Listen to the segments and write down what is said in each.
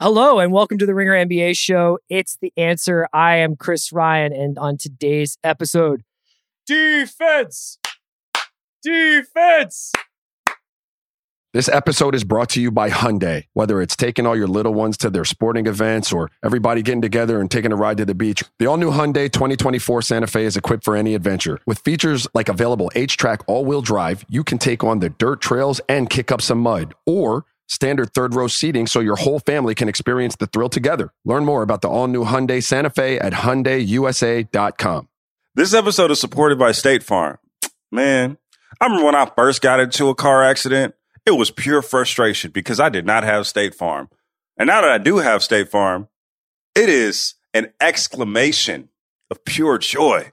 Hello and welcome to the Ringer NBA show. It's the answer. I am Chris Ryan, and on today's episode, defense, defense. This episode is brought to you by Hyundai. Whether it's taking all your little ones to their sporting events or everybody getting together and taking a ride to the beach, the all new Hyundai 2024 Santa Fe is equipped for any adventure. With features like available H track all wheel drive, you can take on the dirt trails and kick up some mud. Or standard third row seating so your whole family can experience the thrill together. Learn more about the all new Hyundai Santa Fe at HyundaiUSA.com. This episode is supported by State Farm. Man, I remember when I first got into a car accident, it was pure frustration because I did not have State Farm. And now that I do have State Farm, it is an exclamation of pure joy.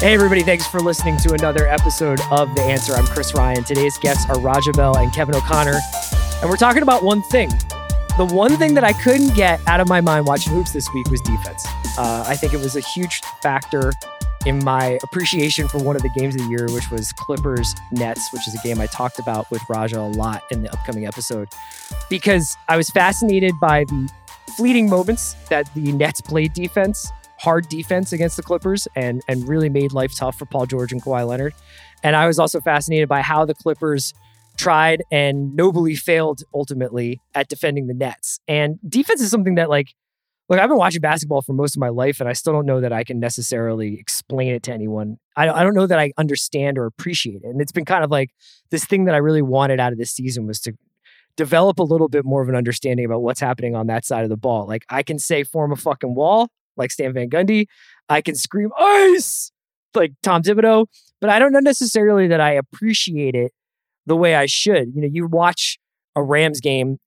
Hey, everybody, thanks for listening to another episode of The Answer. I'm Chris Ryan. Today's guests are Raja Bell and Kevin O'Connor. And we're talking about one thing. The one thing that I couldn't get out of my mind watching hoops this week was defense. Uh, I think it was a huge factor in my appreciation for one of the games of the year, which was Clippers Nets, which is a game I talked about with Raja a lot in the upcoming episode, because I was fascinated by the fleeting moments that the Nets played defense hard defense against the Clippers and and really made life tough for Paul George and Kawhi Leonard. And I was also fascinated by how the Clippers tried and nobly failed ultimately at defending the Nets. And defense is something that like look, I've been watching basketball for most of my life and I still don't know that I can necessarily explain it to anyone. I I don't know that I understand or appreciate it. And it's been kind of like this thing that I really wanted out of this season was to develop a little bit more of an understanding about what's happening on that side of the ball. Like I can say form a fucking wall like Stan Van Gundy. I can scream ice like Tom Thibodeau, but I don't know necessarily that I appreciate it the way I should. You know, you watch a Rams game,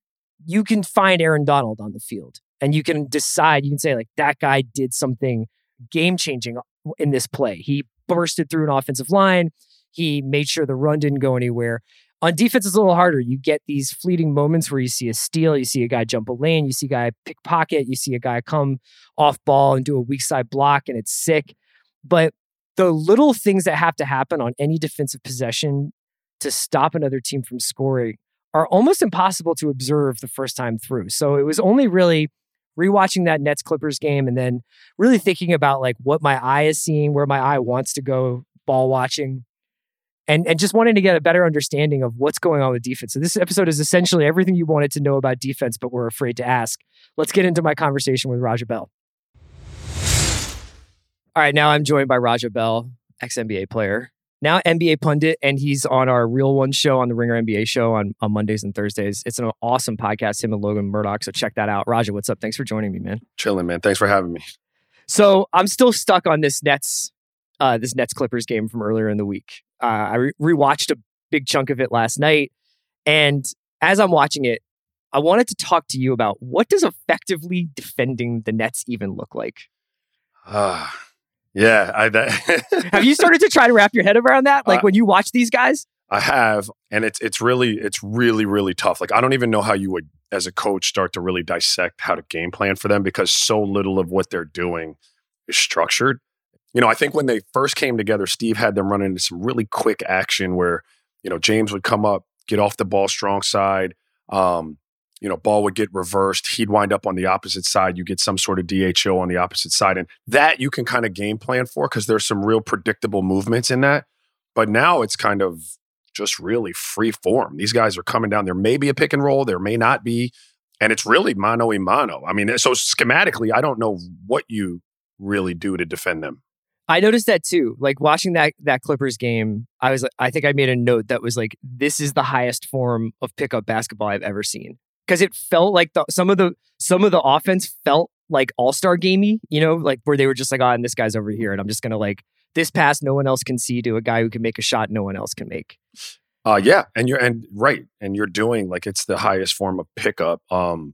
you can find Aaron Donald on the field and you can decide, you can say, like, that guy did something game changing in this play. He bursted through an offensive line. He made sure the run didn't go anywhere. On defense, it's a little harder. You get these fleeting moments where you see a steal, you see a guy jump a lane, you see a guy pickpocket, you see a guy come off ball and do a weak side block, and it's sick. But the little things that have to happen on any defensive possession to stop another team from scoring are almost impossible to observe the first time through. So it was only really rewatching that Nets Clippers game and then really thinking about like what my eye is seeing, where my eye wants to go ball watching and and just wanting to get a better understanding of what's going on with defense. So this episode is essentially everything you wanted to know about defense, but were afraid to ask. Let's get into my conversation with Raja Bell. All right, now I'm joined by Raja Bell, ex NBA player, now NBA pundit, and he's on our Real One show on the Ringer NBA show on, on Mondays and Thursdays. It's an awesome podcast, him and Logan Murdock. So check that out. Raja, what's up? Thanks for joining me, man. Chilling, man. Thanks for having me. So I'm still stuck on this Nets, uh, this Nets Clippers game from earlier in the week. Uh, I re- rewatched a big chunk of it last night, and as I'm watching it, I wanted to talk to you about what does effectively defending the Nets even look like. Uh, yeah, I, that have you started to try to wrap your head around that? Like uh, when you watch these guys, I have, and it's it's really it's really really tough. Like I don't even know how you would, as a coach, start to really dissect how to game plan for them because so little of what they're doing is structured you know, I think when they first came together, Steve had them running into some really quick action where, you know, James would come up, get off the ball strong side. Um, you know, ball would get reversed. He'd wind up on the opposite side. You get some sort of DHO on the opposite side. And that you can kind of game plan for because there's some real predictable movements in that. But now it's kind of just really free form. These guys are coming down. There may be a pick and roll, there may not be. And it's really mano a mano. I mean, so schematically, I don't know what you really do to defend them. I noticed that too. Like watching that that Clippers game, I was like I think I made a note that was like this is the highest form of pickup basketball I've ever seen because it felt like the some of the some of the offense felt like all-star gamey, you know, like where they were just like, "Oh, and this guy's over here and I'm just going to like this pass no one else can see to a guy who can make a shot no one else can make." Uh, yeah, and you're and right, and you're doing like it's the highest form of pickup. Um,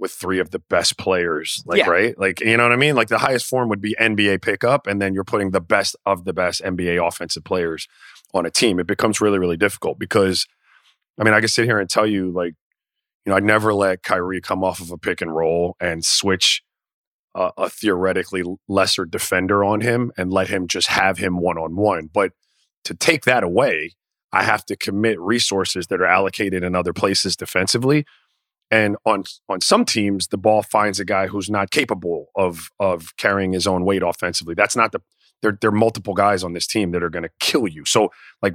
with three of the best players, like Yeah. right, like you know what I mean. Like the highest form would be NBA pickup, and then you're putting the best of the best NBA offensive players on a team. It becomes really, really difficult because, I mean, I can sit here and tell you, like, you know, I'd never let Kyrie come off of a pick and roll and switch a, a theoretically lesser defender on him and let him just have him one on one. But to take that away, I have to commit resources that are allocated in other places defensively. And on on some teams, the ball finds a guy who's not capable of of carrying his own weight offensively. That's not the there. There are multiple guys on this team that are going to kill you. So, like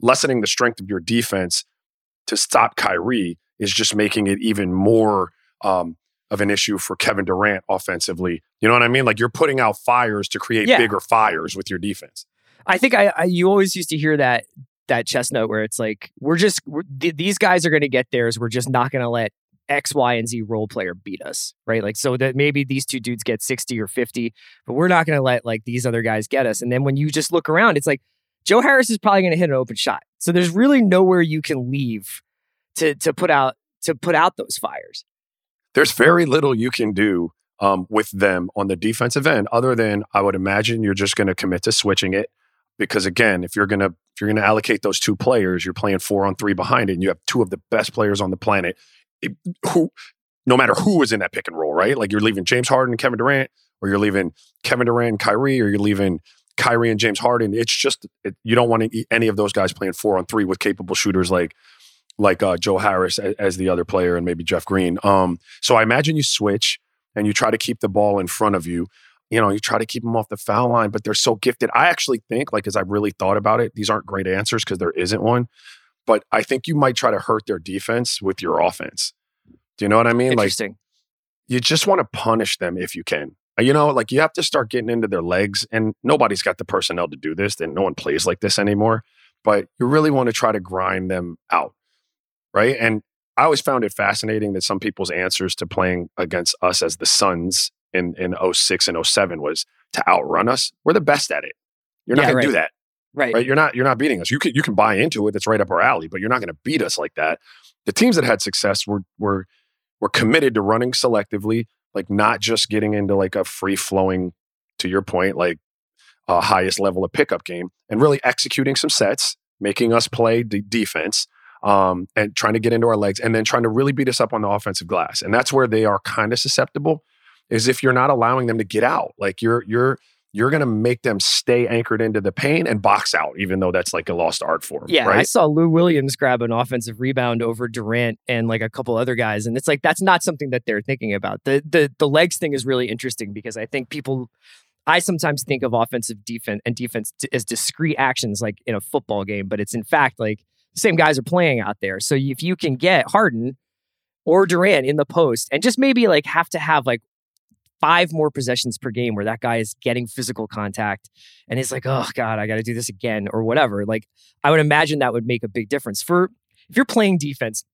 lessening the strength of your defense to stop Kyrie is just making it even more um, of an issue for Kevin Durant offensively. You know what I mean? Like you're putting out fires to create Yeah. bigger fires with your defense. I think I, I you always used to hear that that chestnut where it's like we're just we're, th- these guys are going to get theirs. We're just not going to let X, Y, and Z role player beat us, right? Like so that maybe these two dudes get sixty or fifty, but we're not going to let like these other guys get us. And then when you just look around, it's like Joe Harris is probably going to hit an open shot. So there's really nowhere you can leave to to put out to put out those fires. There's very little you can do um, with them on the defensive end, other than I would imagine you're just going to commit to switching it. Because again, if you're gonna you're gonna allocate those two players, you're playing four on three behind it, and you have two of the best players on the planet. It- who, no matter who is in that pick and roll, right? Like you're leaving James Harden and Kevin Durant, or you're leaving Kevin Durant and Kyrie, or you're leaving Kyrie and James Harden. It's just it, you don't want to, any of those guys playing four on three with capable shooters like like uh, Joe Harris as, as the other player and maybe Jeff Green. Um, so I imagine you switch and you try to keep the ball in front of you. You know, you try to keep them off the foul line, but they're so gifted. I actually think, like, as I really thought about it, these aren't great answers because there isn't one. But I think you might try to hurt their defense with your offense. Do you know what I mean? Like, Interesting. you just want to punish them if you can. Uh, You know, like you have to start getting into their legs, and nobody's got the personnel to do this. And no one plays like this anymore. But you really want to try to grind them out, right? And I always found it fascinating that some people's answers to playing against us as the Suns in in 06 and 07 was to outrun us. We're the best at it. You're not Yeah, going to do that right. right? You're not you're not beating us. You can you can buy into it. It's right up our alley, but you're not going to beat us like that. The teams that had success were were were committed to running selectively, like not just getting into like a free flowing, to your point, like uh, highest level of pickup game, and really executing some sets, making us play de- defense. Um, and trying to get into our legs and then trying to really beat us up on the offensive glass. And that's where they are kind of susceptible is if you're not allowing them to get out. Like you're you're you're going to make them stay anchored into the pain and box out, even though that's like a lost art form. Yeah, I saw Lou Williams grab an offensive rebound over Durant and like a couple other guys, and it's like that's not something that they're thinking about. the the The legs thing is really interesting because I think people, I sometimes think of offensive defense and defense as discrete actions, like in a football game, but it's in fact like the same guys are playing out there. So if you can get Harden or Durant in the post, and just maybe like have to have like five more possessions per game where that guy is getting physical contact and it's like, oh God, I got to do this again or whatever. Like, I would imagine that would make a big difference. For if you're playing defense,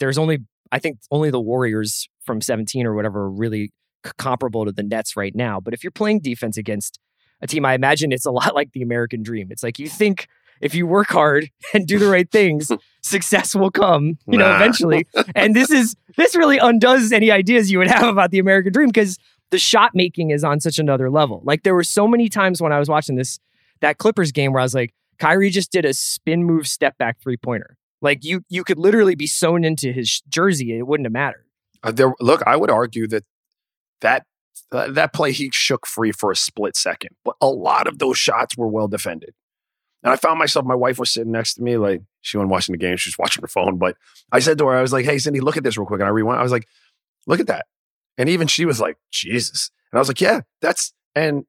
there's only, I think, only the Warriors from 17 or whatever are really c- comparable to the Nets right now. But if you're playing defense against a team, I imagine it's a lot like the American dream. It's like you think if you work hard and do the right things, success will come, you know, Nah. eventually. And this is, this really undoes any ideas you would have about the American dream because the shot making is on such another level. Like there were so many times when I was watching this that Clippers game where I was like, Kyrie just did a spin move step back three pointer. Like you you could literally be sewn into his jersey it wouldn't have mattered. Uh, there, look, I would argue that that uh, that play he shook free for a split second, but a lot of those shots were well defended. And I found myself, my wife was sitting next to me, like she wasn't watching the game, she was watching her phone. But I said to her, I was like, "Hey, Cindy, look at this real quick." And I rewind. I was like, "Look at that." And even she was like, "Jesus." And I was like, "Yeah, that's." And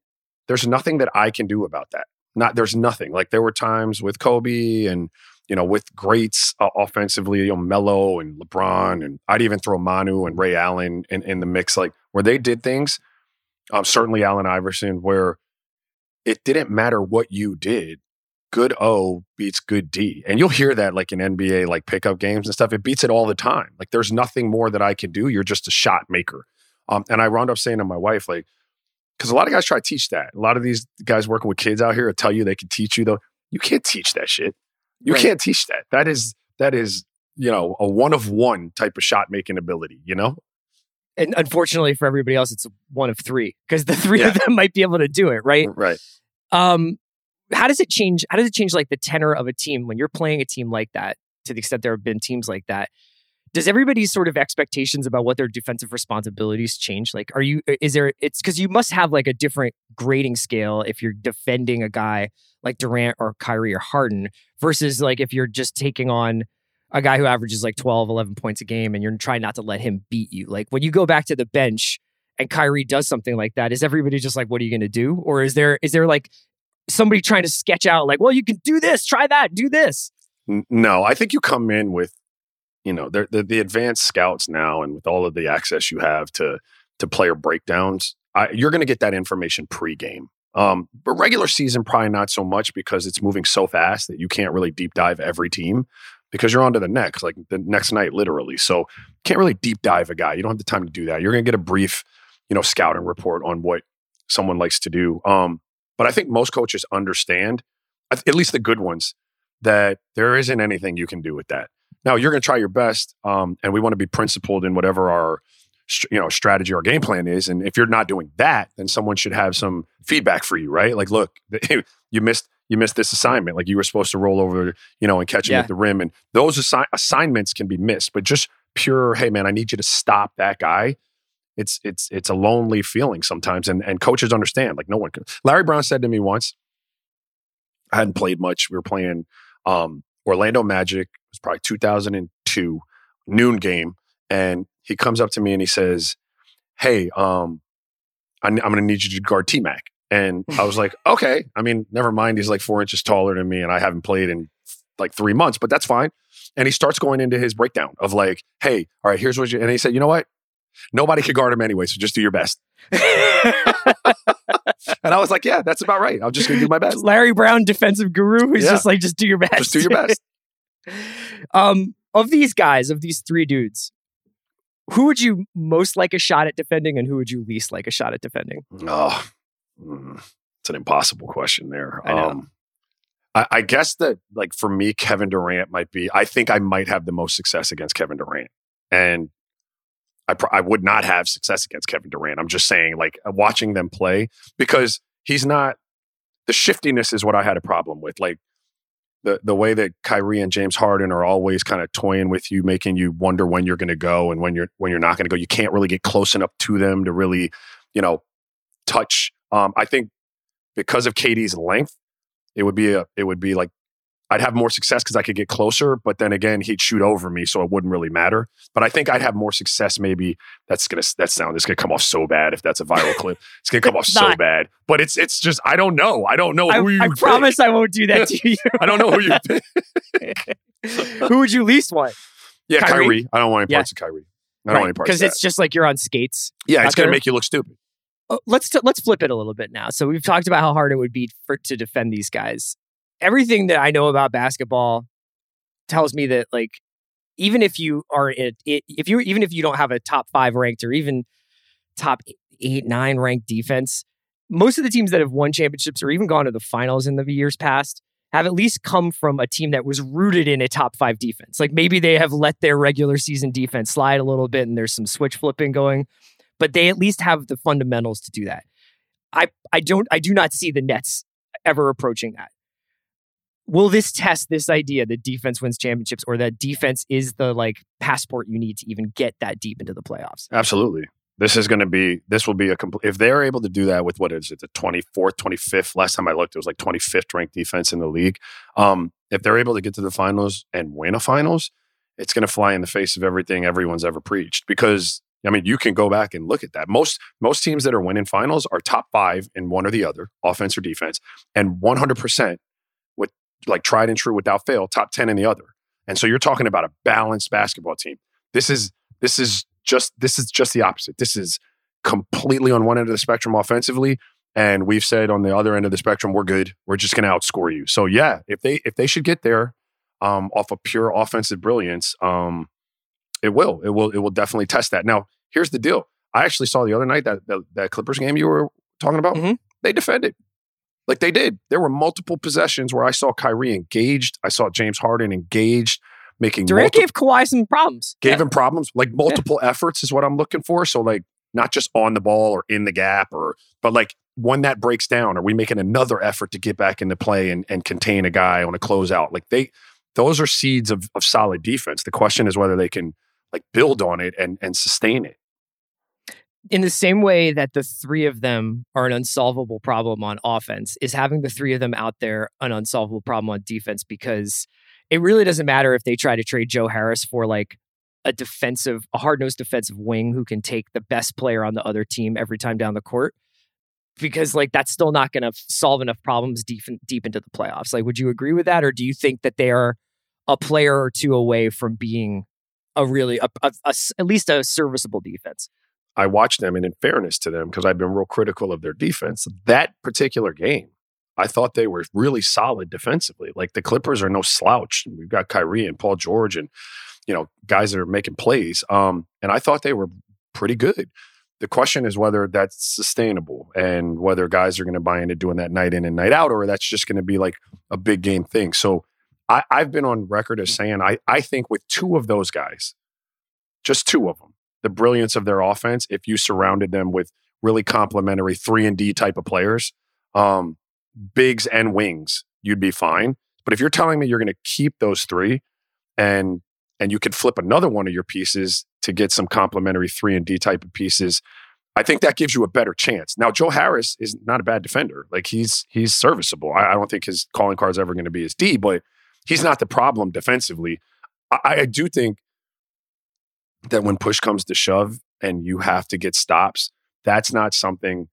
there's nothing that I can do about that. Not there's nothing. Like there were times with Kobe and you know with greats uh, offensively, you know Melo and LeBron, and I'd even throw Manu and Ray Allen in, in the mix, like where they did things. Um, certainly Allen Iverson, where it didn't matter what you did. Good O beats good D. And you'll hear that like in NBA, like pickup games and stuff. It beats it all the time. Like there's nothing more that I can do. You're just a shot maker. Um, and I wound up saying to my wife, like, because a lot of guys try to teach that. A lot of these guys working with kids out here will tell you they can teach you, though. You can't teach that shit. You Right. can't teach that. That is that is you know a one of one type of shot making ability. You know, And unfortunately for everybody else, it's a one of three because the three Yeah. of them might be able to do it, right? right? Um, how does it change? How does it change like the tenor of a team when you're playing a team like that? To the extent there have been teams like that, does everybody's sort of expectations about what their defensive responsibilities change? Like, are you? Is there? It's because you must have like a different grading scale if you're defending a guy like Durant or Kyrie or Harden versus like if you're just taking on a guy who averages like 12, 11 points a game and you're trying not to let him beat you. Like when you go back to the bench and Kyrie does something like that, is everybody just like, what are you going to do? Or is there is there like somebody trying to sketch out like, well, you can do this, try that, do this. No, I think you come in with, you know, the, the the advanced scouts now, and with all of the access you have to to player breakdowns, I, you're going to get that information pregame. Um, but regular season, probably not so much because it's moving so fast that you can't really deep dive every team because you're on to the next, like the next night, literally. So can't really deep dive a guy. You don't have the time to do that. You're going to get a brief, you know, scouting report on what someone likes to do. Um, but I think most coaches understand, at least the good ones, that there isn't anything you can do with that. Now you're going to try your best, um, and we want to be principled in whatever our you know strategy or game plan is. And if you're not doing that, then someone should have some feedback for you, right? Like, look, you missed you missed this assignment. Like you were supposed to roll over, you know, and catch him Yeah. at the rim, and those assi- assignments can be missed. But just pure, hey man, I need you to stop that guy. It's it's it's a lonely feeling sometimes, and and coaches understand. Like no one can. Larry Brown said to me once, I hadn't played much. We were playing um, Orlando Magic. Was probably 2002 noon game, and he comes up to me and he says, "Hey, um, I, am going to need you to guard T Mac." And I was like, "Okay." I mean, never mind. He's like four inches taller than me, and I haven't played in like three months, but that's fine. And he starts going into his breakdown of like, "Hey, all right, here's what you." And he said, "You know what? Nobody could guard him anyway, so just do your best." And I was like, "Yeah, that's about right. I'm just going to do my best. Larry Brown, defensive guru, who's Yeah. just like, just do your best. Just do your best." Um, of these guys, of these three dudes, who would you most like a shot at defending, and who would you least like a shot at defending? Oh, it's an impossible question there. I know. Um, I, I guess that, like, for me, Kevin Durant might be, I think I might have the most success against Kevin Durant. And I, I would not have success against Kevin Durant. I'm just saying, like, uh, watching them play because he's not, the shiftiness is what I had a problem with. Like, the, the way that Kyrie and James Harden are always kind of toying with you, making you wonder when you're going to go and when you're when you're not going to go. You can't really get close enough to them to really, you know, touch. Um, I think because of Katie's length, it would be a it would be like I'd have more success because I could get closer, but then again, he'd shoot over me, so it wouldn't really matter. But I think I'd have more success. Maybe that's gonna that sound is gonna come off so bad if that's a viral clip. It's gonna come off It's so bad. But it's it's just I don't know. I don't know I, who you. I pick. promise I won't do that to you. I don't know who you pick. who would you least want? Yeah, Kyrie? Kyrie. I don't want any Yeah. parts of Kyrie. I don't want any parts Because it's just like you're on skates. Yeah, it's gonna there. make you look stupid. Uh, let's t- let's flip it a little bit now. So we've talked about how hard it would be for to defend these guys. Everything that I know about basketball tells me that like even if you are it, if you even if you don't have a top five ranked or even top eight nine ranked defense, most of the teams that have won championships or even gone to the finals in the years past have at least come from a team that was rooted in a top five defense. Like maybe they have let their regular season defense slide a little bit and there's some switch flipping going, but they at least have the fundamentals to do that. I I don't I do not see the Nets ever approaching that. Will this test this idea that defense wins championships or that defense is the like passport you need to even get that deep into the playoffs? Absolutely. This is going to be, this will be a complete, if they're able to do that with what is it, the 24th, 25th, last time I looked, it was like 25th ranked defense in the league. Um, if they're able to get to the finals and win a finals, it's going to fly in the face of everything everyone's ever preached because I mean, you can go back and look at that. Most most teams that are winning finals are top five in one or the other, offense or defense, and 100% with like tried and true without fail, top 10 in the other. And so you're talking about a balanced basketball team. This is this is just this is just the opposite. This is completely on one end of the spectrum offensively, and we've said on the other end of the spectrum we're good. We're just going to outscore you. So yeah, if they if they should get there um, off of pure offensive brilliance, um, it will. It will. It will definitely test that. Now, here's the deal. I actually saw the other night that that, that Clippers game you were talking about. Mhm. They defended. Like they did. There were multiple possessions where I saw Kyrie engaged. I saw James Harden engaged, making Durant multi- gave Kawhi some problems. gave Yeah. him problems. Like multiple efforts is what I'm looking for. So like not just on the ball or in the gap or but like when that breaks down, are we making another effort to get back into play and, and contain a guy on a closeout? Like they those are seeds of, of solid defense. The question is whether they can like build on it and and sustain it. In the same way that the three of them are an unsolvable problem on offense, is having the three of them out there an unsolvable problem on defense because it really doesn't matter if they try to trade Joe Harris for like a defensive, a hard nosed defensive wing who can take the best player on the other team every time down the court. Because like that's still not going to solve enough problems deep deep into the playoffs. Like, would you agree with that, or do you think that they are a player or two away from being a really a, a- a at least a serviceable defense? I watched them, and in fairness to them, because I've been real critical of their defense, that particular game, I thought they were really solid defensively. Like the Clippers are no slouch. We've got Kyrie and Paul George, and you know guys that are making plays. Um, and I thought they were pretty good. The question is whether that's sustainable and whether guys are going to buy into doing that night in and night out, or that's just going to be like a big game thing. So I, I've been on record as saying I, I think with two of those guys, just two of them, the brilliance of their offense, if you surrounded them with really complementary three and D type of players, um, bigs and wings, you'd be fine. But if you're telling me you're going to keep those three and and you could flip another one of your pieces to get some complementary three and D type of pieces, I think that gives you a better chance. Now, Joe Harris is not a bad defender. Like he's he's serviceable. I, I don't think his calling card is ever going to be his D, but he's not the problem defensively. I, I do think that when push comes to shove and you have to get stops, that's not something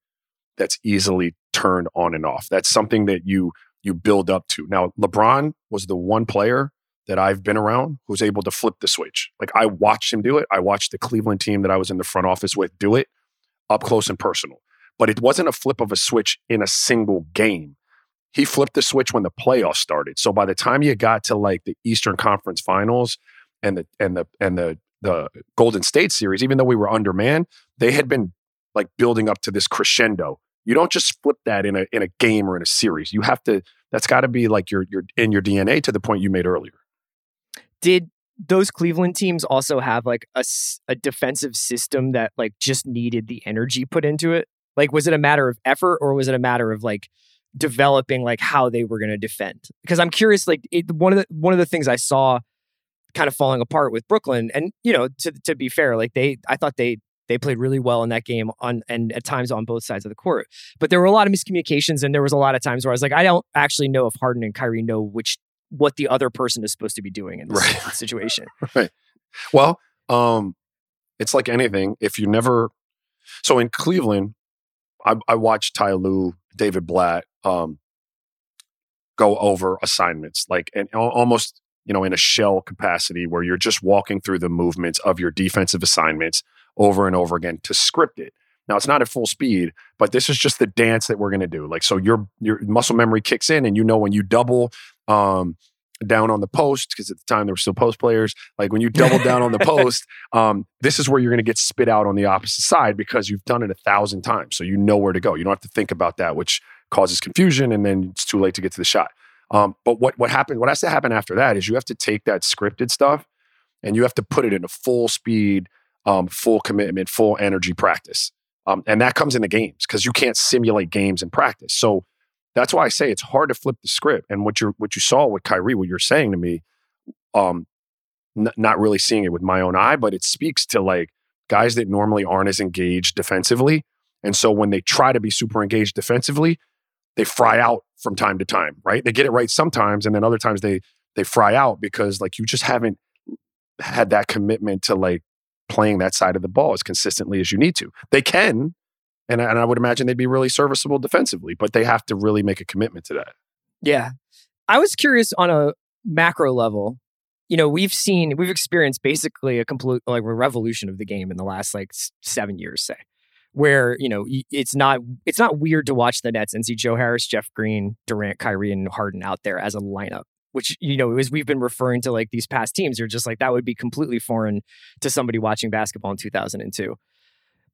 that's easily turned on and off. That's something that you you build up to. Now, LeBron was the one player that I've been around who's able to flip the switch. Like I watched him do it. I watched the Cleveland team that I was in the front office with do it up close and personal. But it wasn't a flip of a switch in a single game. He flipped the switch when the playoffs started. So by the time you got to like the Eastern Conference Finals and the and the and the the Golden State series, even though we were undermanned, they had been like building up to this crescendo. You don't just flip that in a in a game or in a series. You have to. That's got to be like your your in your DNA to the point you made earlier. did those Cleveland teams also have like a, a defensive system that like just needed the energy put into it? Like, was it a matter of effort or was it a matter of like developing like how they were going to defend? Because I'm curious, like it, one of the one of the things I saw kind of falling apart with Brooklyn, and you know, to to be fair, like they, I thought they they played really well in that game on and at times on both sides of the court. But there were a lot of miscommunications, and there was a lot of times where I was like, I don't actually know if Harden and Kyrie know which what the other person is supposed to be doing in this Right. situation. Right. Well, um, it's like anything. If you never, so in Cleveland, I, I watched Ty Lue, David Blatt, um, go over assignments, like and almost you know in a shell capacity where you're just walking through the movements of your defensive assignments over and over again to script it. Now it's not at full speed, but this is just the dance that we're going to do. Like so, your your muscle memory kicks in, and you know when you double. Um, down on the post because at the time there were still post players. Like when you double down on the post, um, this is where you're going to get spit out on the opposite side because you've done it a thousand times. So you know where to go. You don't have to think about that, which causes confusion, and then it's too late to get to the shot. Um, but what what happened? What has to happen after that is you have to take that scripted stuff and you have to put it into full speed, um, full commitment, full energy practice. Um, and that comes in the games because you can't simulate games in practice. So that's why I say it's hard to flip the script. And what you what you saw with Kyrie, what you're saying to me, um, n- not really seeing it with my own eye, but it speaks to like guys that normally aren't as engaged defensively. And so when they try to be super engaged defensively, they fry out from time to time, right? They get it right sometimes, and then other times they they fry out because like you just haven't had that commitment to like playing that side of the ball as consistently as you need to. They can, and and I would imagine they'd be really serviceable defensively, but they have to really make a commitment to that. Yeah. I was curious on a macro level. You know, we've seen, we've experienced basically a complete, like a revolution of the game in the last like seven years, say, where, you know, it's not, it's not weird to watch the Nets and see Joe Harris, Jeff Green, Durant, Kyrie, and Harden out there as a lineup, which, you know, as we've been referring to like these past teams, you're just like, that would be completely foreign to somebody watching basketball in 2002.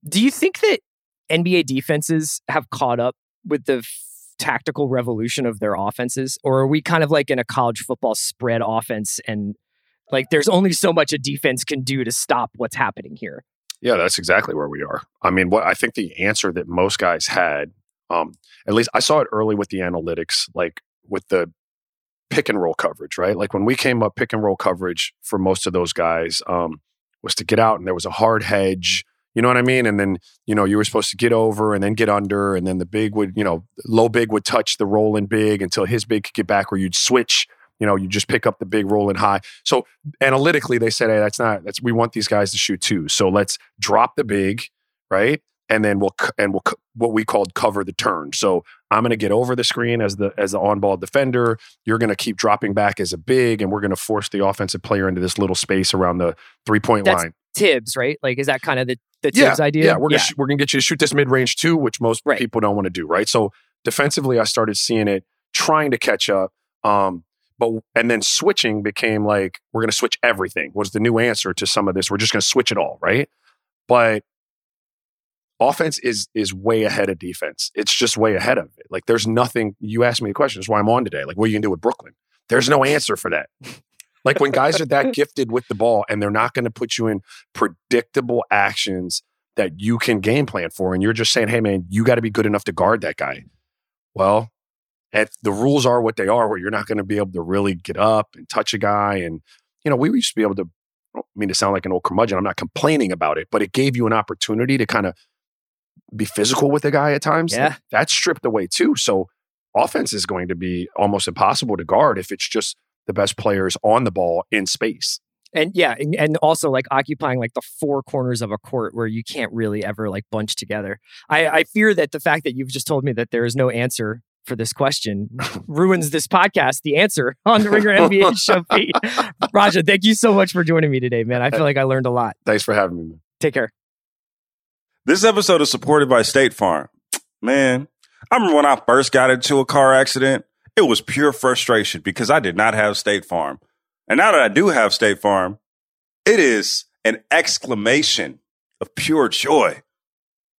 Do you think that NBA defenses have caught up with the f- tactical revolution of their offenses, or are we kind of like in a college football spread offense and like there's only so much a defense can do to stop what's happening here? Yeah, that's exactly where we are. I mean, what I think the answer that most guys had, um, at least I saw it early with the analytics, like with the pick and roll coverage, right? Like when we came up, pick and roll coverage for most of those guys um, was to get out and there was a hard hedge. You know what I mean? And then, you know, you were supposed to get over and then get under, and then the big would, you know, low big would touch the rolling big until his big could get back, where you'd switch you know, you just pick up the big rolling high. So analytically, they said, hey, that's not, that's, we want these guys to shoot two. So let's drop the big, right? And then we'll, and we'll, what we called cover the turn. So I'm going to get over the screen as the, as the on ball defender. You're going to keep dropping back as a big, and we're going to force the offensive player into this little space around the three point line. Thibs, right? Like, is that kind of the, the Thibs yeah, idea? Yeah, we're gonna sh- we're gonna get you to shoot this mid range too, which most right. people don't want to do, right? So defensively, I started seeing it trying to catch up. Um, but and then switching became like we're going to switch everything was the new answer to some of this. We're just going to switch it all right? But offense is is way ahead of defense. It's just way ahead of it. Like there's nothing you asked me the question that's why i'm on today. Like what are you going to do with brooklyn? There's no answer for that. Like when guys are that gifted with the ball and they're not going to put you in predictable actions that you can game plan for and you're just saying hey man you got to be good enough to guard that guy. Well and the rules are what they are, where you're not going to be able to really get up and touch a guy. And, you know, we used to be able to, I mean to sound like an old curmudgeon, I'm not complaining about it, but it gave you an opportunity to kind of be physical with a guy at times. Yeah. That's stripped away too. So offense is going to be almost impossible to guard if it's just the best players on the ball in space. And yeah, and, and also like occupying like the four corners of a court where you can't really ever like bunch together. I, I fear that the fact that you've just told me that there is no answer for this question ruins this podcast, the answer on the Ringer NBA show feed. Raja, thank you so much for joining me today, man. I feel like I learned a lot. Thanks for having me, man. Take care. This episode is supported by State Farm. Man, I remember when I first got into a car accident, it was pure frustration because I did not have State Farm. And now that I do have State Farm, it is an exclamation of pure joy.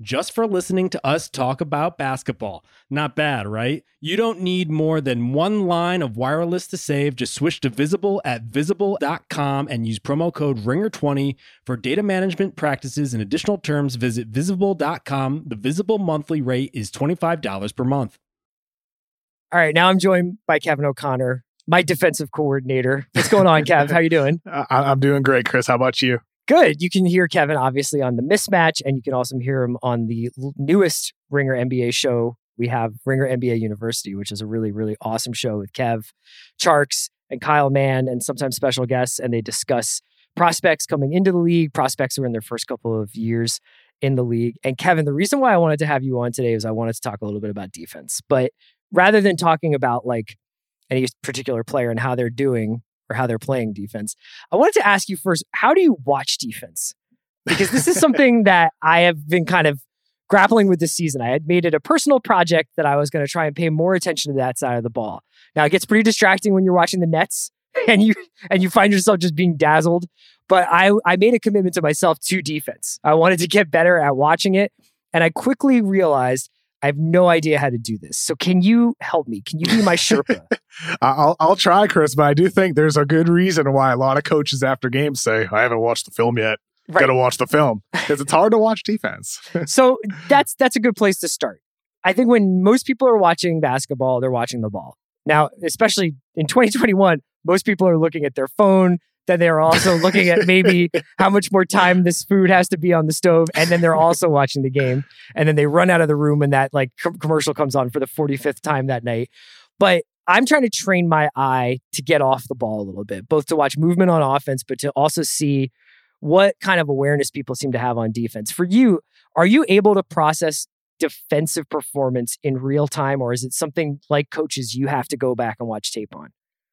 just for listening to us talk about basketball. Not bad, right? You don't need more than one line of wireless to save. Just switch to Visible at visible.com and use promo code RINGER20 for data management practices and additional terms. Visit visible.com. The Visible monthly rate is $25 per month. All right, now I'm joined by Kevin O'Connor, my defensive coordinator. What's going on, Kev? How you doing? I- I'm doing great, Chris. How about you? Good. You can hear Kevin obviously on the mismatch, and you can also hear him on the newest Ringer NBA show. We have Ringer NBA University, which is a really, really awesome show with Kev, Tjarks, and Kyle Mann, and sometimes special guests. And they discuss prospects coming into the league, prospects who are in their first couple of years in the league. And Kevin, the reason why I wanted to have you on today is I wanted to talk a little bit about defense. But rather than talking about like any particular player and how they're doing, or how they're playing defense. I wanted to ask you first, how do you watch defense? Because this is something that I have been kind of grappling with this season. I had made it a personal project that I was going to try and pay more attention to that side of the ball. Now it gets pretty distracting when you're watching the Nets and you and you find yourself just being dazzled. But I I made a commitment to myself to defense. I wanted to get better at watching it. and I quickly realized I have no idea how to do this. So can you help me? Can you be my Sherpa? I'll I'll try, Chris, but I do think there's a good reason why a lot of coaches after games say, "I haven't watched the film yet. Right. Got to watch the film," because it's hard to watch defense. so that's that's a good place to start. I think when most people are watching basketball, they're watching the ball. Now, especially in 2021, most people are looking at their phone. Then they're also looking at maybe how much more time this food has to be on the stove, and then they're also watching the game. And then they run out of the room, and that like com- commercial comes on for the 45th time that night. But I'm trying to train my eye to get off the ball a little bit, both to watch movement on offense, but to also see what kind of awareness people seem to have on defense. For you, are you able to process defensive performance in real time, or is it something like coaches you have to go back and watch tape on?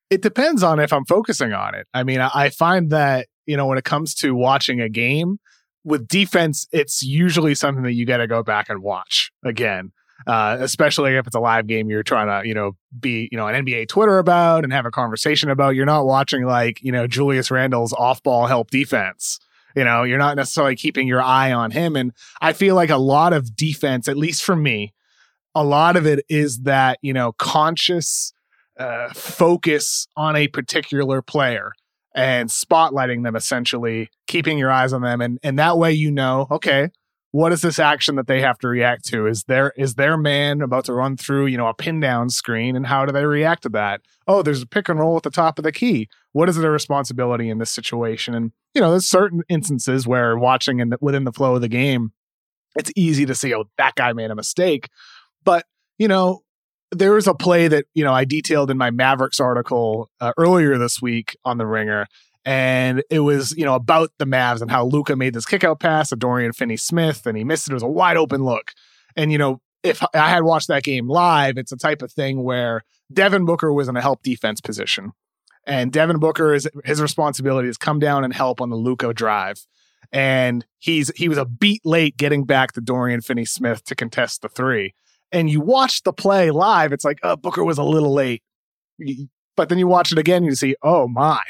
It depends on if I'm focusing on it. I mean, I, find that, you know, when it comes to watching a game with defense, it's usually something that you got to go back and watch again. Uh, especially if it's a live game you're trying to, you know, be, you know, an NBA Twitter about and have a conversation about. You're not watching like, you know, Julius Randle's off ball help defense. You know, you're not necessarily keeping your eye on him. And I feel like a lot of defense, at least for me, a lot of it is that, you know, conscious uh, focus on a particular player and spotlighting them essentially, keeping your eyes on them. And, and that way, you know, okay, what is this action that they have to react to? Is there is their man about to run through, you know, a pin down screen, and how do they react to that? Oh, there's a pick and roll at the top of the key. What is their responsibility in this situation? And you know, there's certain instances where watching in the, within the flow of the game, it's easy to see, oh, that guy made a mistake. But you know, there was a play that you know I detailed in my Mavericks article uh, earlier this week on the Ringer and it was you know about the Mavs and how Luka made this kickout pass to Dorian Finney-Smith and he missed it. It was a wide open look, and you know if I had watched that game live, it's a type of thing where Devin Booker was in a help defense position, and Devin Booker is his responsibility is come down and help on the Luka drive, and he's he was a beat late getting back to Dorian Finney-Smith to contest the three, and you watch the play live, it's like oh Booker was a little late, but then you watch it again, you see oh my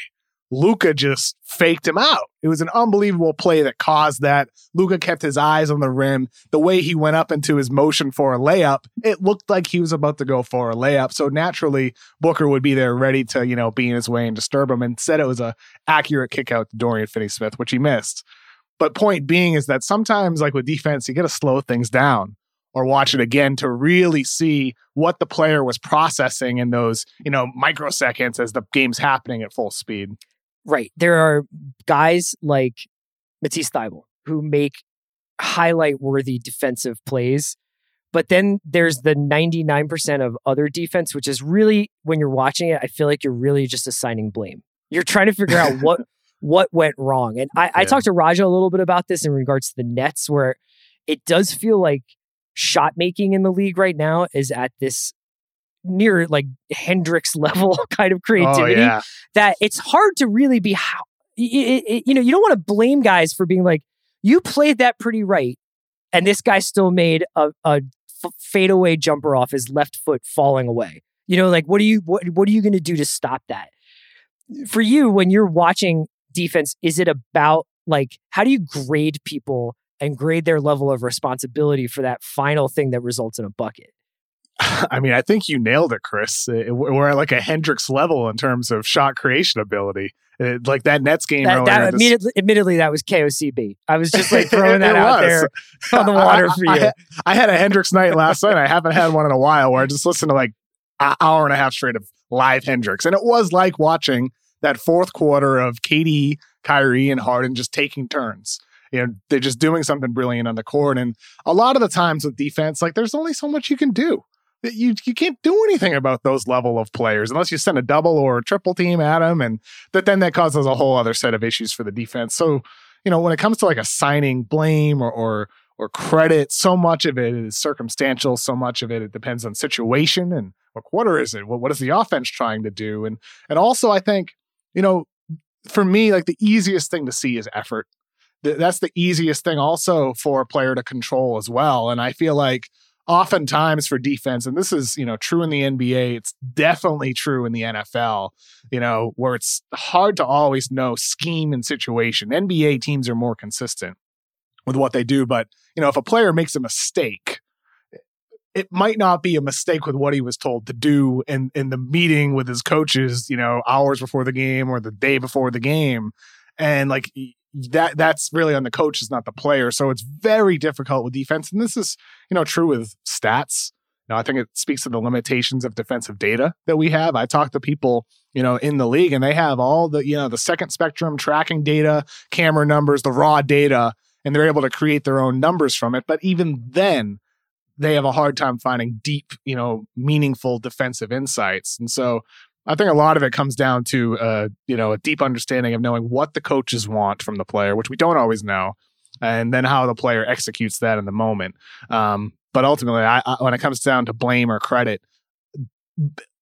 Luka just faked him out. It was an unbelievable play that caused that. Luka kept his eyes on the rim. The way he went up into his motion for a layup, it looked like he was about to go for a layup. So naturally, Booker would be there ready to, you know, be in his way and disturb him. And said it was a accurate kick out to Dorian Finney-Smith, which he missed. But point being is that sometimes, like with defense, you got to slow things down or watch it again to really see what the player was processing in those, you know, microseconds as the game's happening at full speed. Right. There are guys like Matisse Thybulle who make highlight worthy defensive plays. But then there's the 99% of other defense, which is really, when you're watching it, I feel like you're really just assigning blame. You're trying to figure out what what went wrong. And I, yeah. I talked to Raja a little bit about this in regards to the Nets, where it does feel like shot making in the league right now is at this near like Hendrix level kind of oh, creativity oh, yeah. that it's hard to really be how it, it, you know you don't want to blame guys for being like you played that pretty right and this guy still made a, a f- fadeaway jumper off his left foot falling away you know like what are you what, what are you going to do to stop that for you when you're watching defense is it about like how do you grade people and grade their level of responsibility for that final thing that results in a bucket I mean, I think you nailed it, Chris. Uh, we're at like a Hendrix level in terms of shot creation ability. It, like that Nets game that, that admittedly, admittedly, that was KOCB. I was just like throwing that out there on the water I, for you. I, I, had a Hendrix night last night. I haven't had one in a while where I just listened to like an hour and a half straight of live Hendrix. And it was like watching that fourth quarter of KD, Kyrie, and Harden just taking turns. You know, they're just doing something brilliant on the court. And a lot of the times with defense, like there's only so much you can do you you can't do anything about those level of players unless you send a double or a triple team at them, and that then that causes a whole other set of issues for the defense. So, you know, when it comes to like assigning blame or or or credit, so much of it is circumstantial. So much of it it depends on situation and what quarter is it? What what is the offense trying to do? And and also, I think you know, for me, like the easiest thing to see is effort. That's the easiest thing also for a player to control as well. And I feel like oftentimes for defense, and this is, you know, true in the NBA, it's definitely true in the NFL, you know, where it's hard to always know scheme and situation. NBA teams are more consistent. with what they do. But, you know, if a player makes a mistake, it might not be a mistake with what he was told to do in, in the meeting with his coaches, you know, hours before the game or the day before the game. And like that that's really on the coach, is not the player. So it's very difficult with defense. And this is, you know, true with stats. Now, I think it speaks to the limitations of defensive data that we have. I talk to people, you know, in the league and they have all the, you know, the second spectrum tracking data, camera numbers, the raw data, and they're able to create their own numbers from it. But even then, they have a hard time finding deep, you know, meaningful defensive insights. And so I think a lot of it comes down to, uh, you know, a deep understanding of knowing what the coaches want from the player, which we don't always know, and then how the player executes that in the moment. Um, but ultimately, I, I, when it comes down to blame or credit,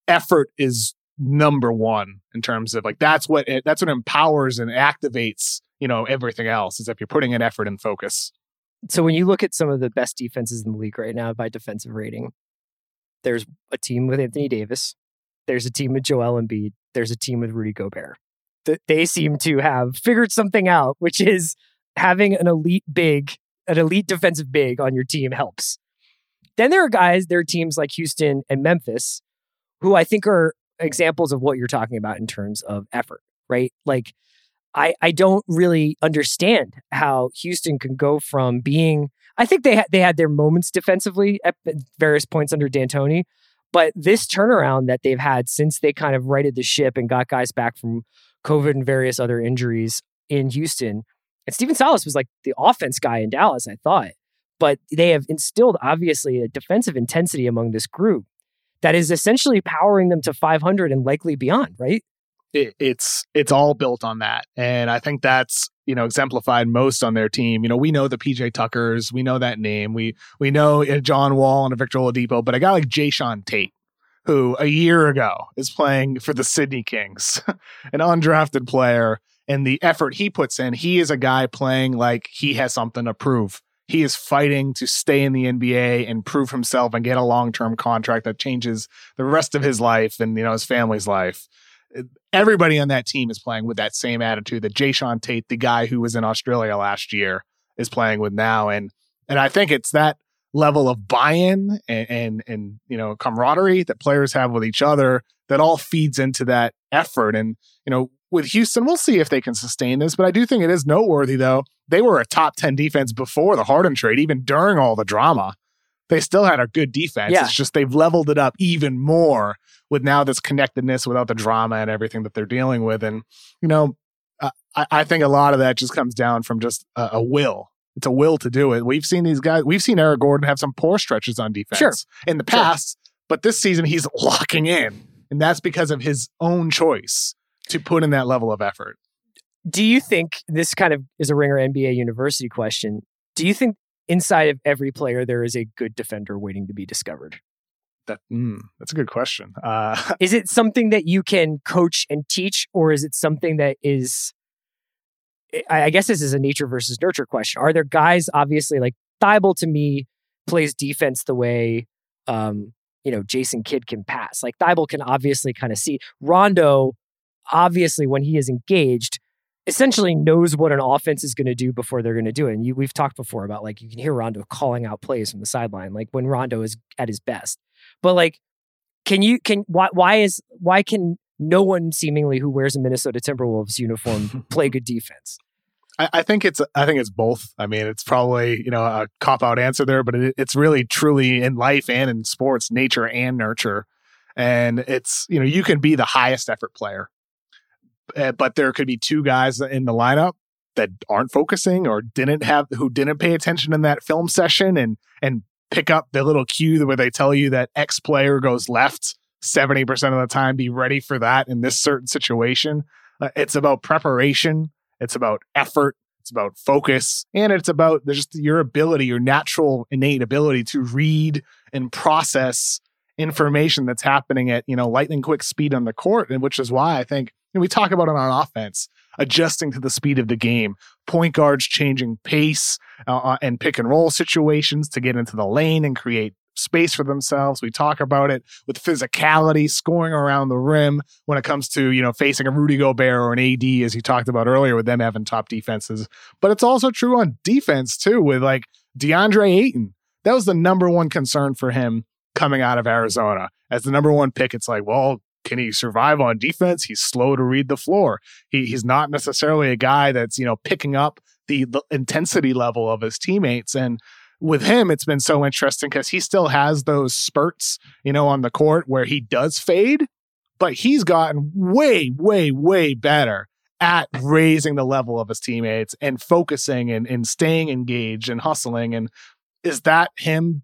effort is number one in terms of like that's what it, that's what empowers and activates you know everything else is if you're putting in effort and focus. So when you look at some of the best defenses in the league right now by defensive rating, there's a team with Anthony Davis, there's a team with Joel Embiid, there's a team with Rudy Gobert. They seem to have figured something out, which is having an elite big, an elite defensive big on your team helps. Then there are guys, there are teams like Houston and Memphis who I think are examples of what you're talking about in terms of effort, right? Like I I don't really understand how Houston can go from being I think they had they had their moments defensively at various points under D'Antoni, but this turnaround that they've had since they kind of righted the ship and got guys back from COVID and various other injuries in Houston, and Stephen Silas was like the offense guy in Dallas, I thought but they have instilled obviously a defensive intensity among this group that is essentially powering them to 500 and likely beyond, right? It, it's it's all built on that, and I think that's you know exemplified most on their team. You know, we know the PJ Tuckers, we know that name, we we know uh, John Wall and a Victor Oladipo, but a guy like Jae'Sean Tate, who a year ago is playing for the Sydney Kings, an undrafted player, and the effort he puts in, he is a guy playing like he has something to prove he is fighting to stay in the NBA and prove himself and get a long term contract that changes the rest of his life and you know his family's life. Everybody on that team is playing with that same attitude that Jae'Sean Tate, the guy who was in Australia last year, is playing with now. And and I think it's that level of buy-in and, and and you know camaraderie that players have with each other that all feeds into that effort. And you know, with Houston, we'll see if they can sustain this. But I do think it is noteworthy though they were a top 10 defense before the Harden trade, even during all the drama. They still had a good defense. Yeah. It's just they've leveled it up even more with now this connectedness without the drama and everything that they're dealing with. And, you know, I, I think a lot of that just comes down from just a, a, will. It's a will to do it. We've seen these guys, we've seen Eric Gordon have some poor stretches on defense sure. in the past, sure. but this season he's locking in. And that's because of his own choice to put in that level of effort do you think this kind of is a ringer NBA university question? Do you think inside of every player there is a good defender waiting to be discovered? That mm, that's a good question. Uh, is it something that you can coach and teach, or is it something that is? I guess this is a nature versus nurture question. Are there guys, obviously, like Thybulle to me plays defense the way um, you know Jason Kidd can pass. Like Thybulle can obviously kind of see Rondo. Obviously, when he is engaged, essentially knows what an offense is going to do before they're going to do it. And you, we've talked before about like you can hear Rondo calling out plays from the sideline, like when Rondo is at his best. But like, can you can why why is why can no one seemingly who wears a Minnesota Timberwolves uniform play good defense? I, I, think it's I think it's both. I mean, it's probably you know a cop out answer there, but it, it's really truly in life and in sports, nature and nurture. And it's you know you can be the highest effort player uh, but there could be two guys in the lineup that aren't focusing or didn't have who didn't pay attention in that film session and and pick up the little cue where they tell you that X player goes left 70% of the time be ready for that in this certain situation. Uh, it's about preparation it's about effort it's about focus and it's about just your ability your natural innate ability to read and process information that's happening at you know lightning quick speed on the court and which is why i think and we talk about it on offense, adjusting to the speed of the game, point guards changing pace uh, uh, and pick and roll situations to get into the lane and create space for themselves. We talk about it with physicality, scoring around the rim when it comes to, you know, facing a Rudy Gobert or an AD, as you talked about earlier, with them having top defenses. But it's also true on defense, too, with like DeAndre Ayton. That was the number one concern for him coming out of Arizona. As the number one pick, it's like, well, can he survive on defense? He's slow to read the floor. He, he's not necessarily a guy that's, you know, picking up the, the intensity level of his teammates. And with him, it's been so interesting because he still has those spurts, you know, on the court where he does fade, but he's gotten way, way, way better at raising the level of his teammates and focusing and, and staying engaged and hustling. And is that him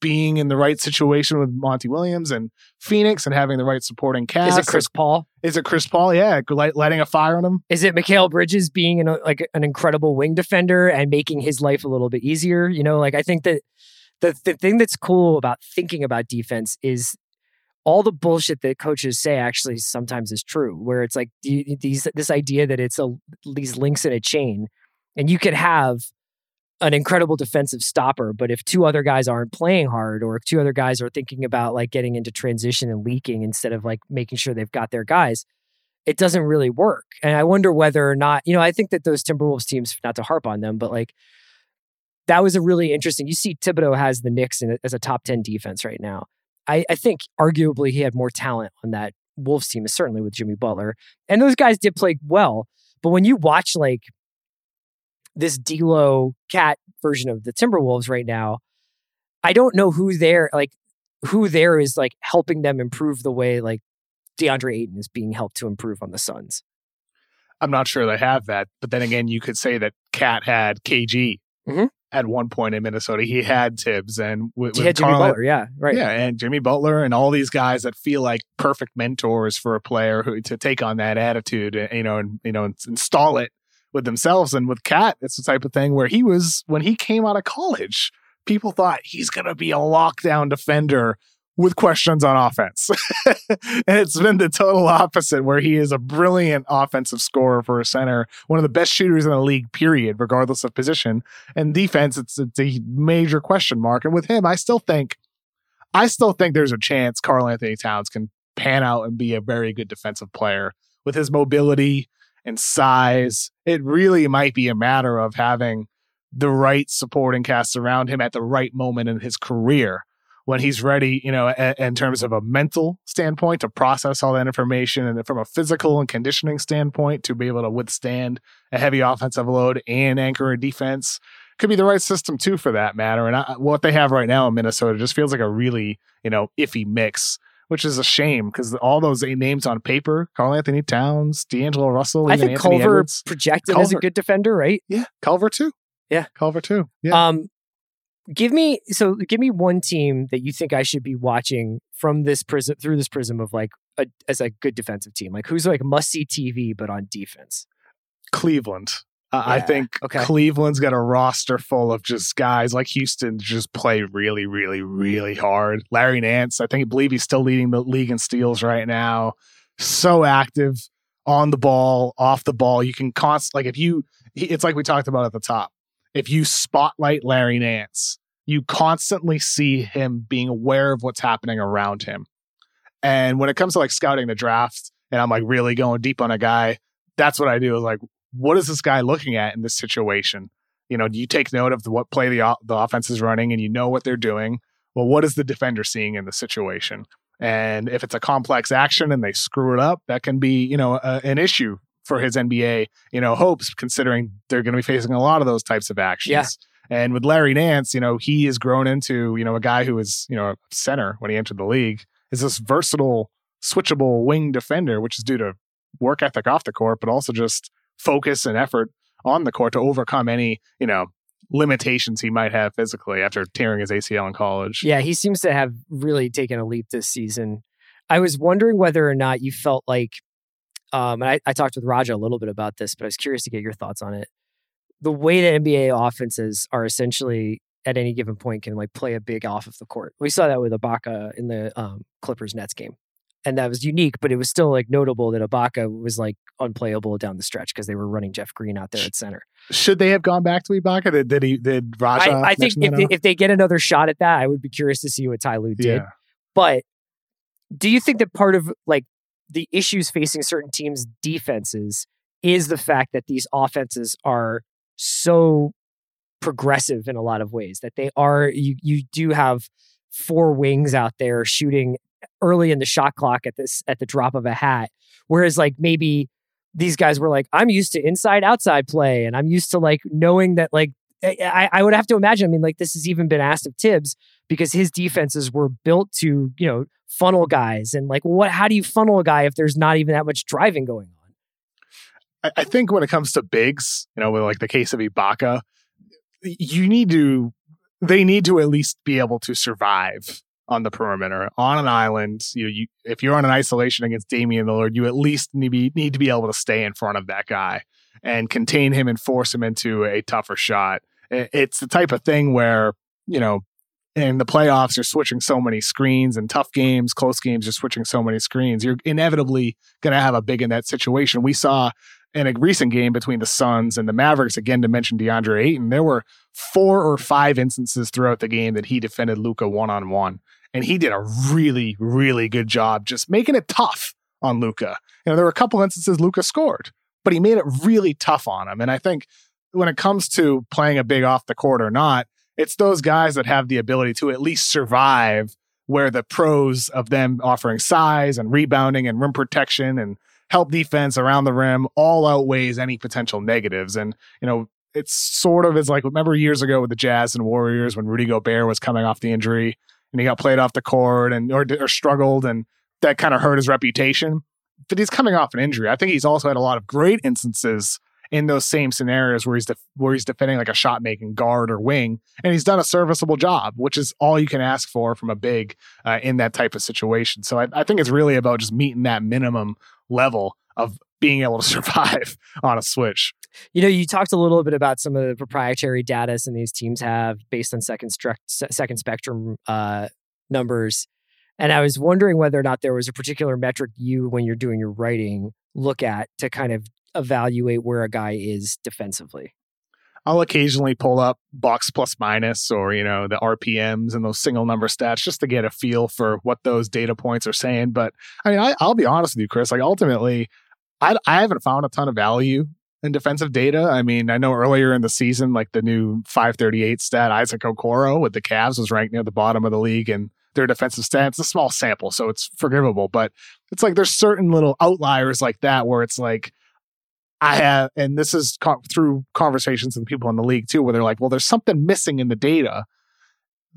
being in the right situation with Monty Williams and Phoenix and having the right supporting cast? Is it Chris Paul? Is it Chris Paul? Yeah, light, lighting a fire on him. Is it Mikal Bridges being an, like an incredible wing defender and making his life a little bit easier? You know, like I think that the the thing that's cool about thinking about defense is all the bullshit that coaches say actually sometimes is true. Where it's like these this idea that it's a these links in a chain, and you could have an incredible defensive stopper, but if two other guys aren't playing hard or if two other guys are thinking about like getting into transition and leaking instead of like making sure they've got their guys, it doesn't really work. And I wonder whether or not, you know, I think that those Timberwolves teams, not to harp on them, but like that was a really interesting. You see, Thibodeau has the Knicks in, as a top 10 defense right now. I, I think arguably he had more talent on that Wolves team, certainly with Jimmy Butler. And those guys did play well. But when you watch like this D'Lo cat version of the Timberwolves right now, I don't know who there like who there is like helping them improve the way like DeAndre Ayton is being helped to improve on the Suns. I'm not sure they have that, but then again, you could say that Cat had KG mm-hmm. at one point in Minnesota. He had Thibs and with, he had Jimmy Butler, yeah, right, yeah, and Jimmy Butler and all these guys that feel like perfect mentors for a player who to take on that attitude, you know, and you know, install it with themselves. And with Cat, it's the type of thing where he was when he came out of college, people thought he's going to be a lockdown defender with questions on offense. and it's been the total opposite, where he is a brilliant offensive scorer for a center, one of the best shooters in the league, period, regardless of position. And defense, it's, it's a major question mark. And with him, I still think, I still think there's a chance Karl-Anthony Towns can pan out and be a very good defensive player with his mobility, and size. It really might be a matter of having the right supporting cast around him at the right moment in his career when he's ready, you know, a, in terms of a mental standpoint to process all that information and from a physical and conditioning standpoint to be able to withstand a heavy offensive load and anchor a defense. Could be the right system too, for that matter. And I, what they have right now in Minnesota just feels like a really, you know, iffy mix which is a shame because all those names on paper, Karl-Anthony Towns, D'Angelo Russell, I think Anthony Culver Edwards. projected Culver. as a good defender, right? Yeah, Culver too. Yeah. Culver too. Yeah. Um, give me so give me one team that you think I should be watching from this prism through this prism of like a, as a good defensive team. Like who's like must see TV but on defense. Cleveland. Uh, I think okay. Cleveland's got a roster full of just guys like Houston just play really, really, really hard. Larry Nance, I think I believe he's still leading the league in steals right now. So active on the ball, off the ball. You can const like if you it's like we talked about at the top. If you spotlight Larry Nance, you constantly see him being aware of what's happening around him. And when it comes to like scouting the draft, and I'm like really going deep on a guy, that's what I do is like, what is this guy looking at in this situation? You know, do you take note of the, what play the, the offense is running and you know what they're doing? Well, what is the defender seeing in the situation? And if it's a complex action and they screw it up, that can be, you know, a, an issue for his NBA, you know, hopes, considering they're going to be facing a lot of those types of actions. Yeah. And with Larry Nance, you know, he has grown into, you know, a guy who was, you know, a center when he entered the league, is this versatile, switchable wing defender, which is due to work ethic off the court, but also just focus and effort on the court to overcome any, you know, limitations he might have physically after tearing his ACL in college. Yeah, he seems to have really taken a leap this season. I was wondering whether or not you felt like, um, and I, I talked with Raja a little bit about this, but I was curious to get your thoughts on it. The way that NBA offenses are essentially at any given point can like play a big off of the court. We saw that with Ibaka in the um, Clippers Nets game, and that was unique, but it was still like notable that Ibaka was like unplayable down the stretch because they were running Jeff Green out there at center. Should they have gone back to Ibaka? Did, did he? Did Raja? I, I think if they, if they get another shot at that, I would be curious to see what Ty Lue did. yeah. But do you think that part of like the issues facing certain teams' defenses is the fact that these offenses are so progressive in a lot of ways that they are you you do have four wings out there shooting early in the shot clock at this at the drop of a hat whereas like maybe these guys were like i'm used to inside outside play and i'm used to like knowing that like I, I would have to imagine. I mean, like this has even been asked of Thibs because his defenses were built to, you know, funnel guys and like, what? How do you funnel a guy if there's not even that much driving going on? I, I think when it comes to bigs, you know, with like the case of Ibaka, you need to, they need to at least be able to survive on the perimeter on an island. You, you if you're on an isolation against Damian Lillard, you at least need, be, need to be able to stay in front of that guy and contain him and force him into a tougher shot. It's the type of thing where you know. In the playoffs, you're switching so many screens and tough games, close games, you're switching so many screens. You're inevitably going to have a big in that situation. We saw in a recent game between the Suns and the Mavericks, again to mention DeAndre Ayton, there were four or five instances throughout the game that he defended Luka one on one, and he did a really, really good job just making it tough on Luka. You know, there were a couple instances Luka scored, but he made it really tough on him. And I think when it comes to playing a big off the court or not, it's those guys that have the ability to at least survive where the pros of them offering size and rebounding and rim protection and help defense around the rim all outweighs any potential negatives. And, you know, it's sort of as like, remember years ago with the Jazz and Warriors when Rudy Gobert was coming off the injury and he got played off the court and or, or struggled and that kind of hurt his reputation. But he's coming off an injury. I think he's also had a lot of great instances in those same scenarios where he's def- where he's defending like a shot making guard or wing, and he's done a serviceable job, which is all you can ask for from a big uh, in that type of situation. So I, I think it's really about just meeting that minimum level of being able to survive on a switch. You know, you talked a little bit about some of the proprietary data some of these teams have based on second stru- second spectrum uh, numbers, and I was wondering whether or not there was a particular metric you, when you're doing your writing, look at to kind of evaluate where a guy is defensively. I'll occasionally pull up box plus minus or, you know, the RPMs and those single number stats just to get a feel for what those data points are saying. But I mean, I, I'll be honest with you, Chris, like ultimately, I, I haven't found a ton of value in defensive data. I mean, I know earlier in the season, like the new 538 stat, Isaac Okoro with the Cavs was ranked near the bottom of the league and their defensive stats. A small sample, so it's forgivable. But it's like there's certain little outliers like that where it's like, I have, and this is co- through conversations with people in the league too, where they're like, well, there's something missing in the data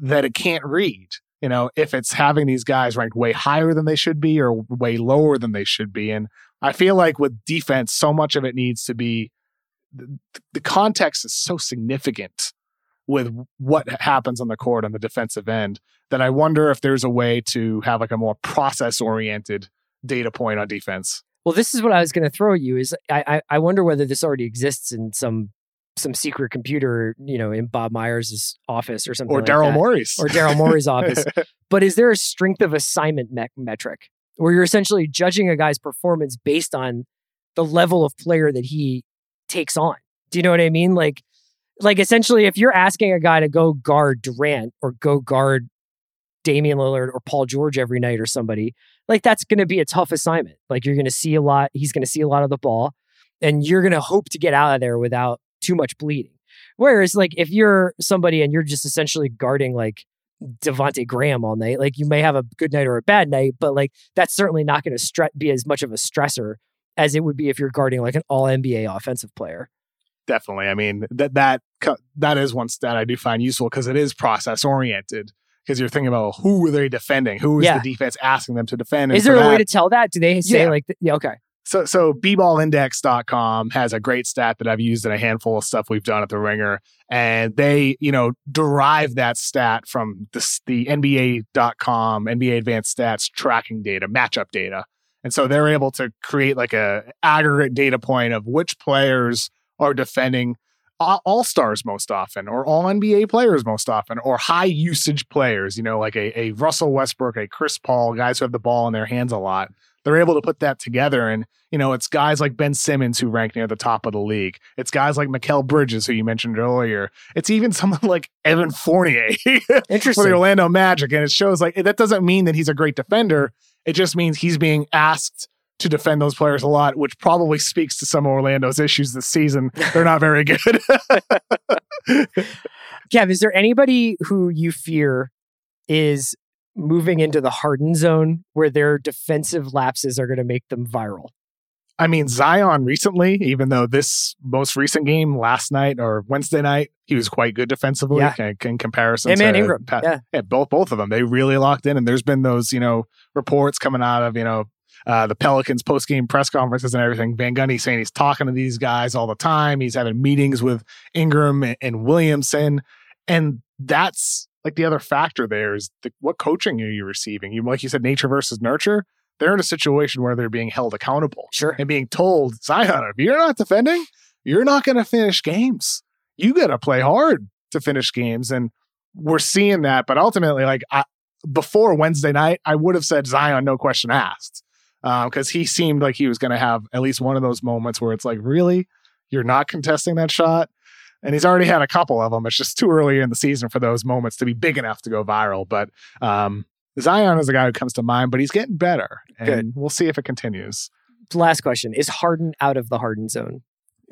that it can't read. You know, if it's having these guys ranked way higher than they should be or way lower than they should be. And I feel like with defense, so much of it needs to be the, the context is so significant with what happens on the court on the defensive end that I wonder if there's a way to have like a more process oriented data point on defense. Well, this is what I was going to throw at you. Is I, I I wonder whether this already exists in some some secret computer, you know, in Bob Myers' office or something, Or like Daryl. Morey's. or Daryl Morey's office. But is there a strength of assignment me- metric where you're essentially judging a guy's performance based on the level of player that he takes on? Do you know what I mean? Like, like essentially, if you're asking a guy to go guard Durant or go guard Damian Lillard or Paul George every night or somebody, like that's going to be a tough assignment. Like you're going to see a lot. He's going to see a lot of the ball, and you're going to hope to get out of there without too much bleeding. Whereas, like if you're somebody and you're just essentially guarding like Devonte Graham all night. Like you may have a good night or a bad night, but like that's certainly not going to stre- be as much of a stressor as it would be if you're guarding like an all NBA offensive player. Definitely. I mean, that that that is one stat I do find useful because it is process oriented. Because you're thinking about who are they defending? Who is Yeah. the defense asking them to defend? And Is there a way to tell that? Do they say Yeah. like, yeah, okay. So so bballindex.com has a great stat that I've used in a handful of stuff we've done at the Ringer, and they you know derive that stat from the s- the NBA.com NBA Advanced Stats tracking data, matchup data, and so they're able to create like a aggregate data point of which players are defending all stars most often, or all NBA players most often, or high usage players. You know, like a, a Russell Westbrook, a Chris Paul, guys who have the ball in their hands a lot they're able to put that together. And, you know, it's guys like Ben Simmons who rank near the top of the league. It's guys like Mikal Bridges, who you mentioned earlier. It's even someone like Evan Fournier for the Orlando Magic. And it shows like that doesn't mean that he's a great defender. It just means he's being asked to defend those players a lot, which probably speaks to some of Orlando's issues this season. They're not very good. Kev, is there anybody who you fear is moving into the hardened zone where their defensive lapses are going to make them viral? I mean, Zion recently, even though this most recent game last night or Wednesday night, he was quite good defensively Yeah. in, in comparison Him to Ingram, Pat- yeah. yeah, both both of them. They really locked in, and there's been those you know reports coming out of you know uh, the Pelicans post game press conferences and everything. Van Gundy saying he's talking to these guys all the time. He's having meetings with Ingram and, and Williamson, and that's like the other factor there is the, what coaching are you receiving? You like you said, nature versus nurture. They're in a situation where they're being held accountable Sure. and being told, Zion, if you're not defending, you're not going to finish games. You got to play hard to finish games. And we're seeing that. But ultimately, like I, before Wednesday night, I would have said Zion, no question asked, uh, because he seemed like he was going to have at least one of those moments where it's like, really, you're not contesting that shot. And he's already had a couple of them. It's just too early in the season for those moments to be big enough to go viral. But um, Zion is a guy who comes to mind, but he's getting better. And Good. we'll see if it continues. Last question Is Harden out of the Harden zone?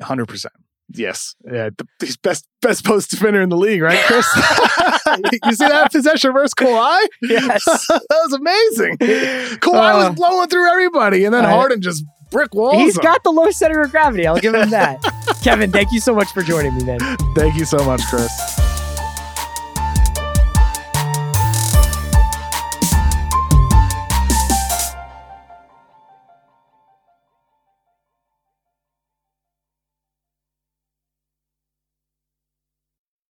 Hundred percent. Yes. Yeah. The, he's best best post defender in the league, right, Chris? you see that possession versus Kawhi? Yes. that was amazing. Kawhi Uh, was blowing through everybody, and then I- Harden just brick walls. He's him. got the low center of gravity. I'll give him that. Kevin, thank you so much for joining me, man. Thank you so much, Chris.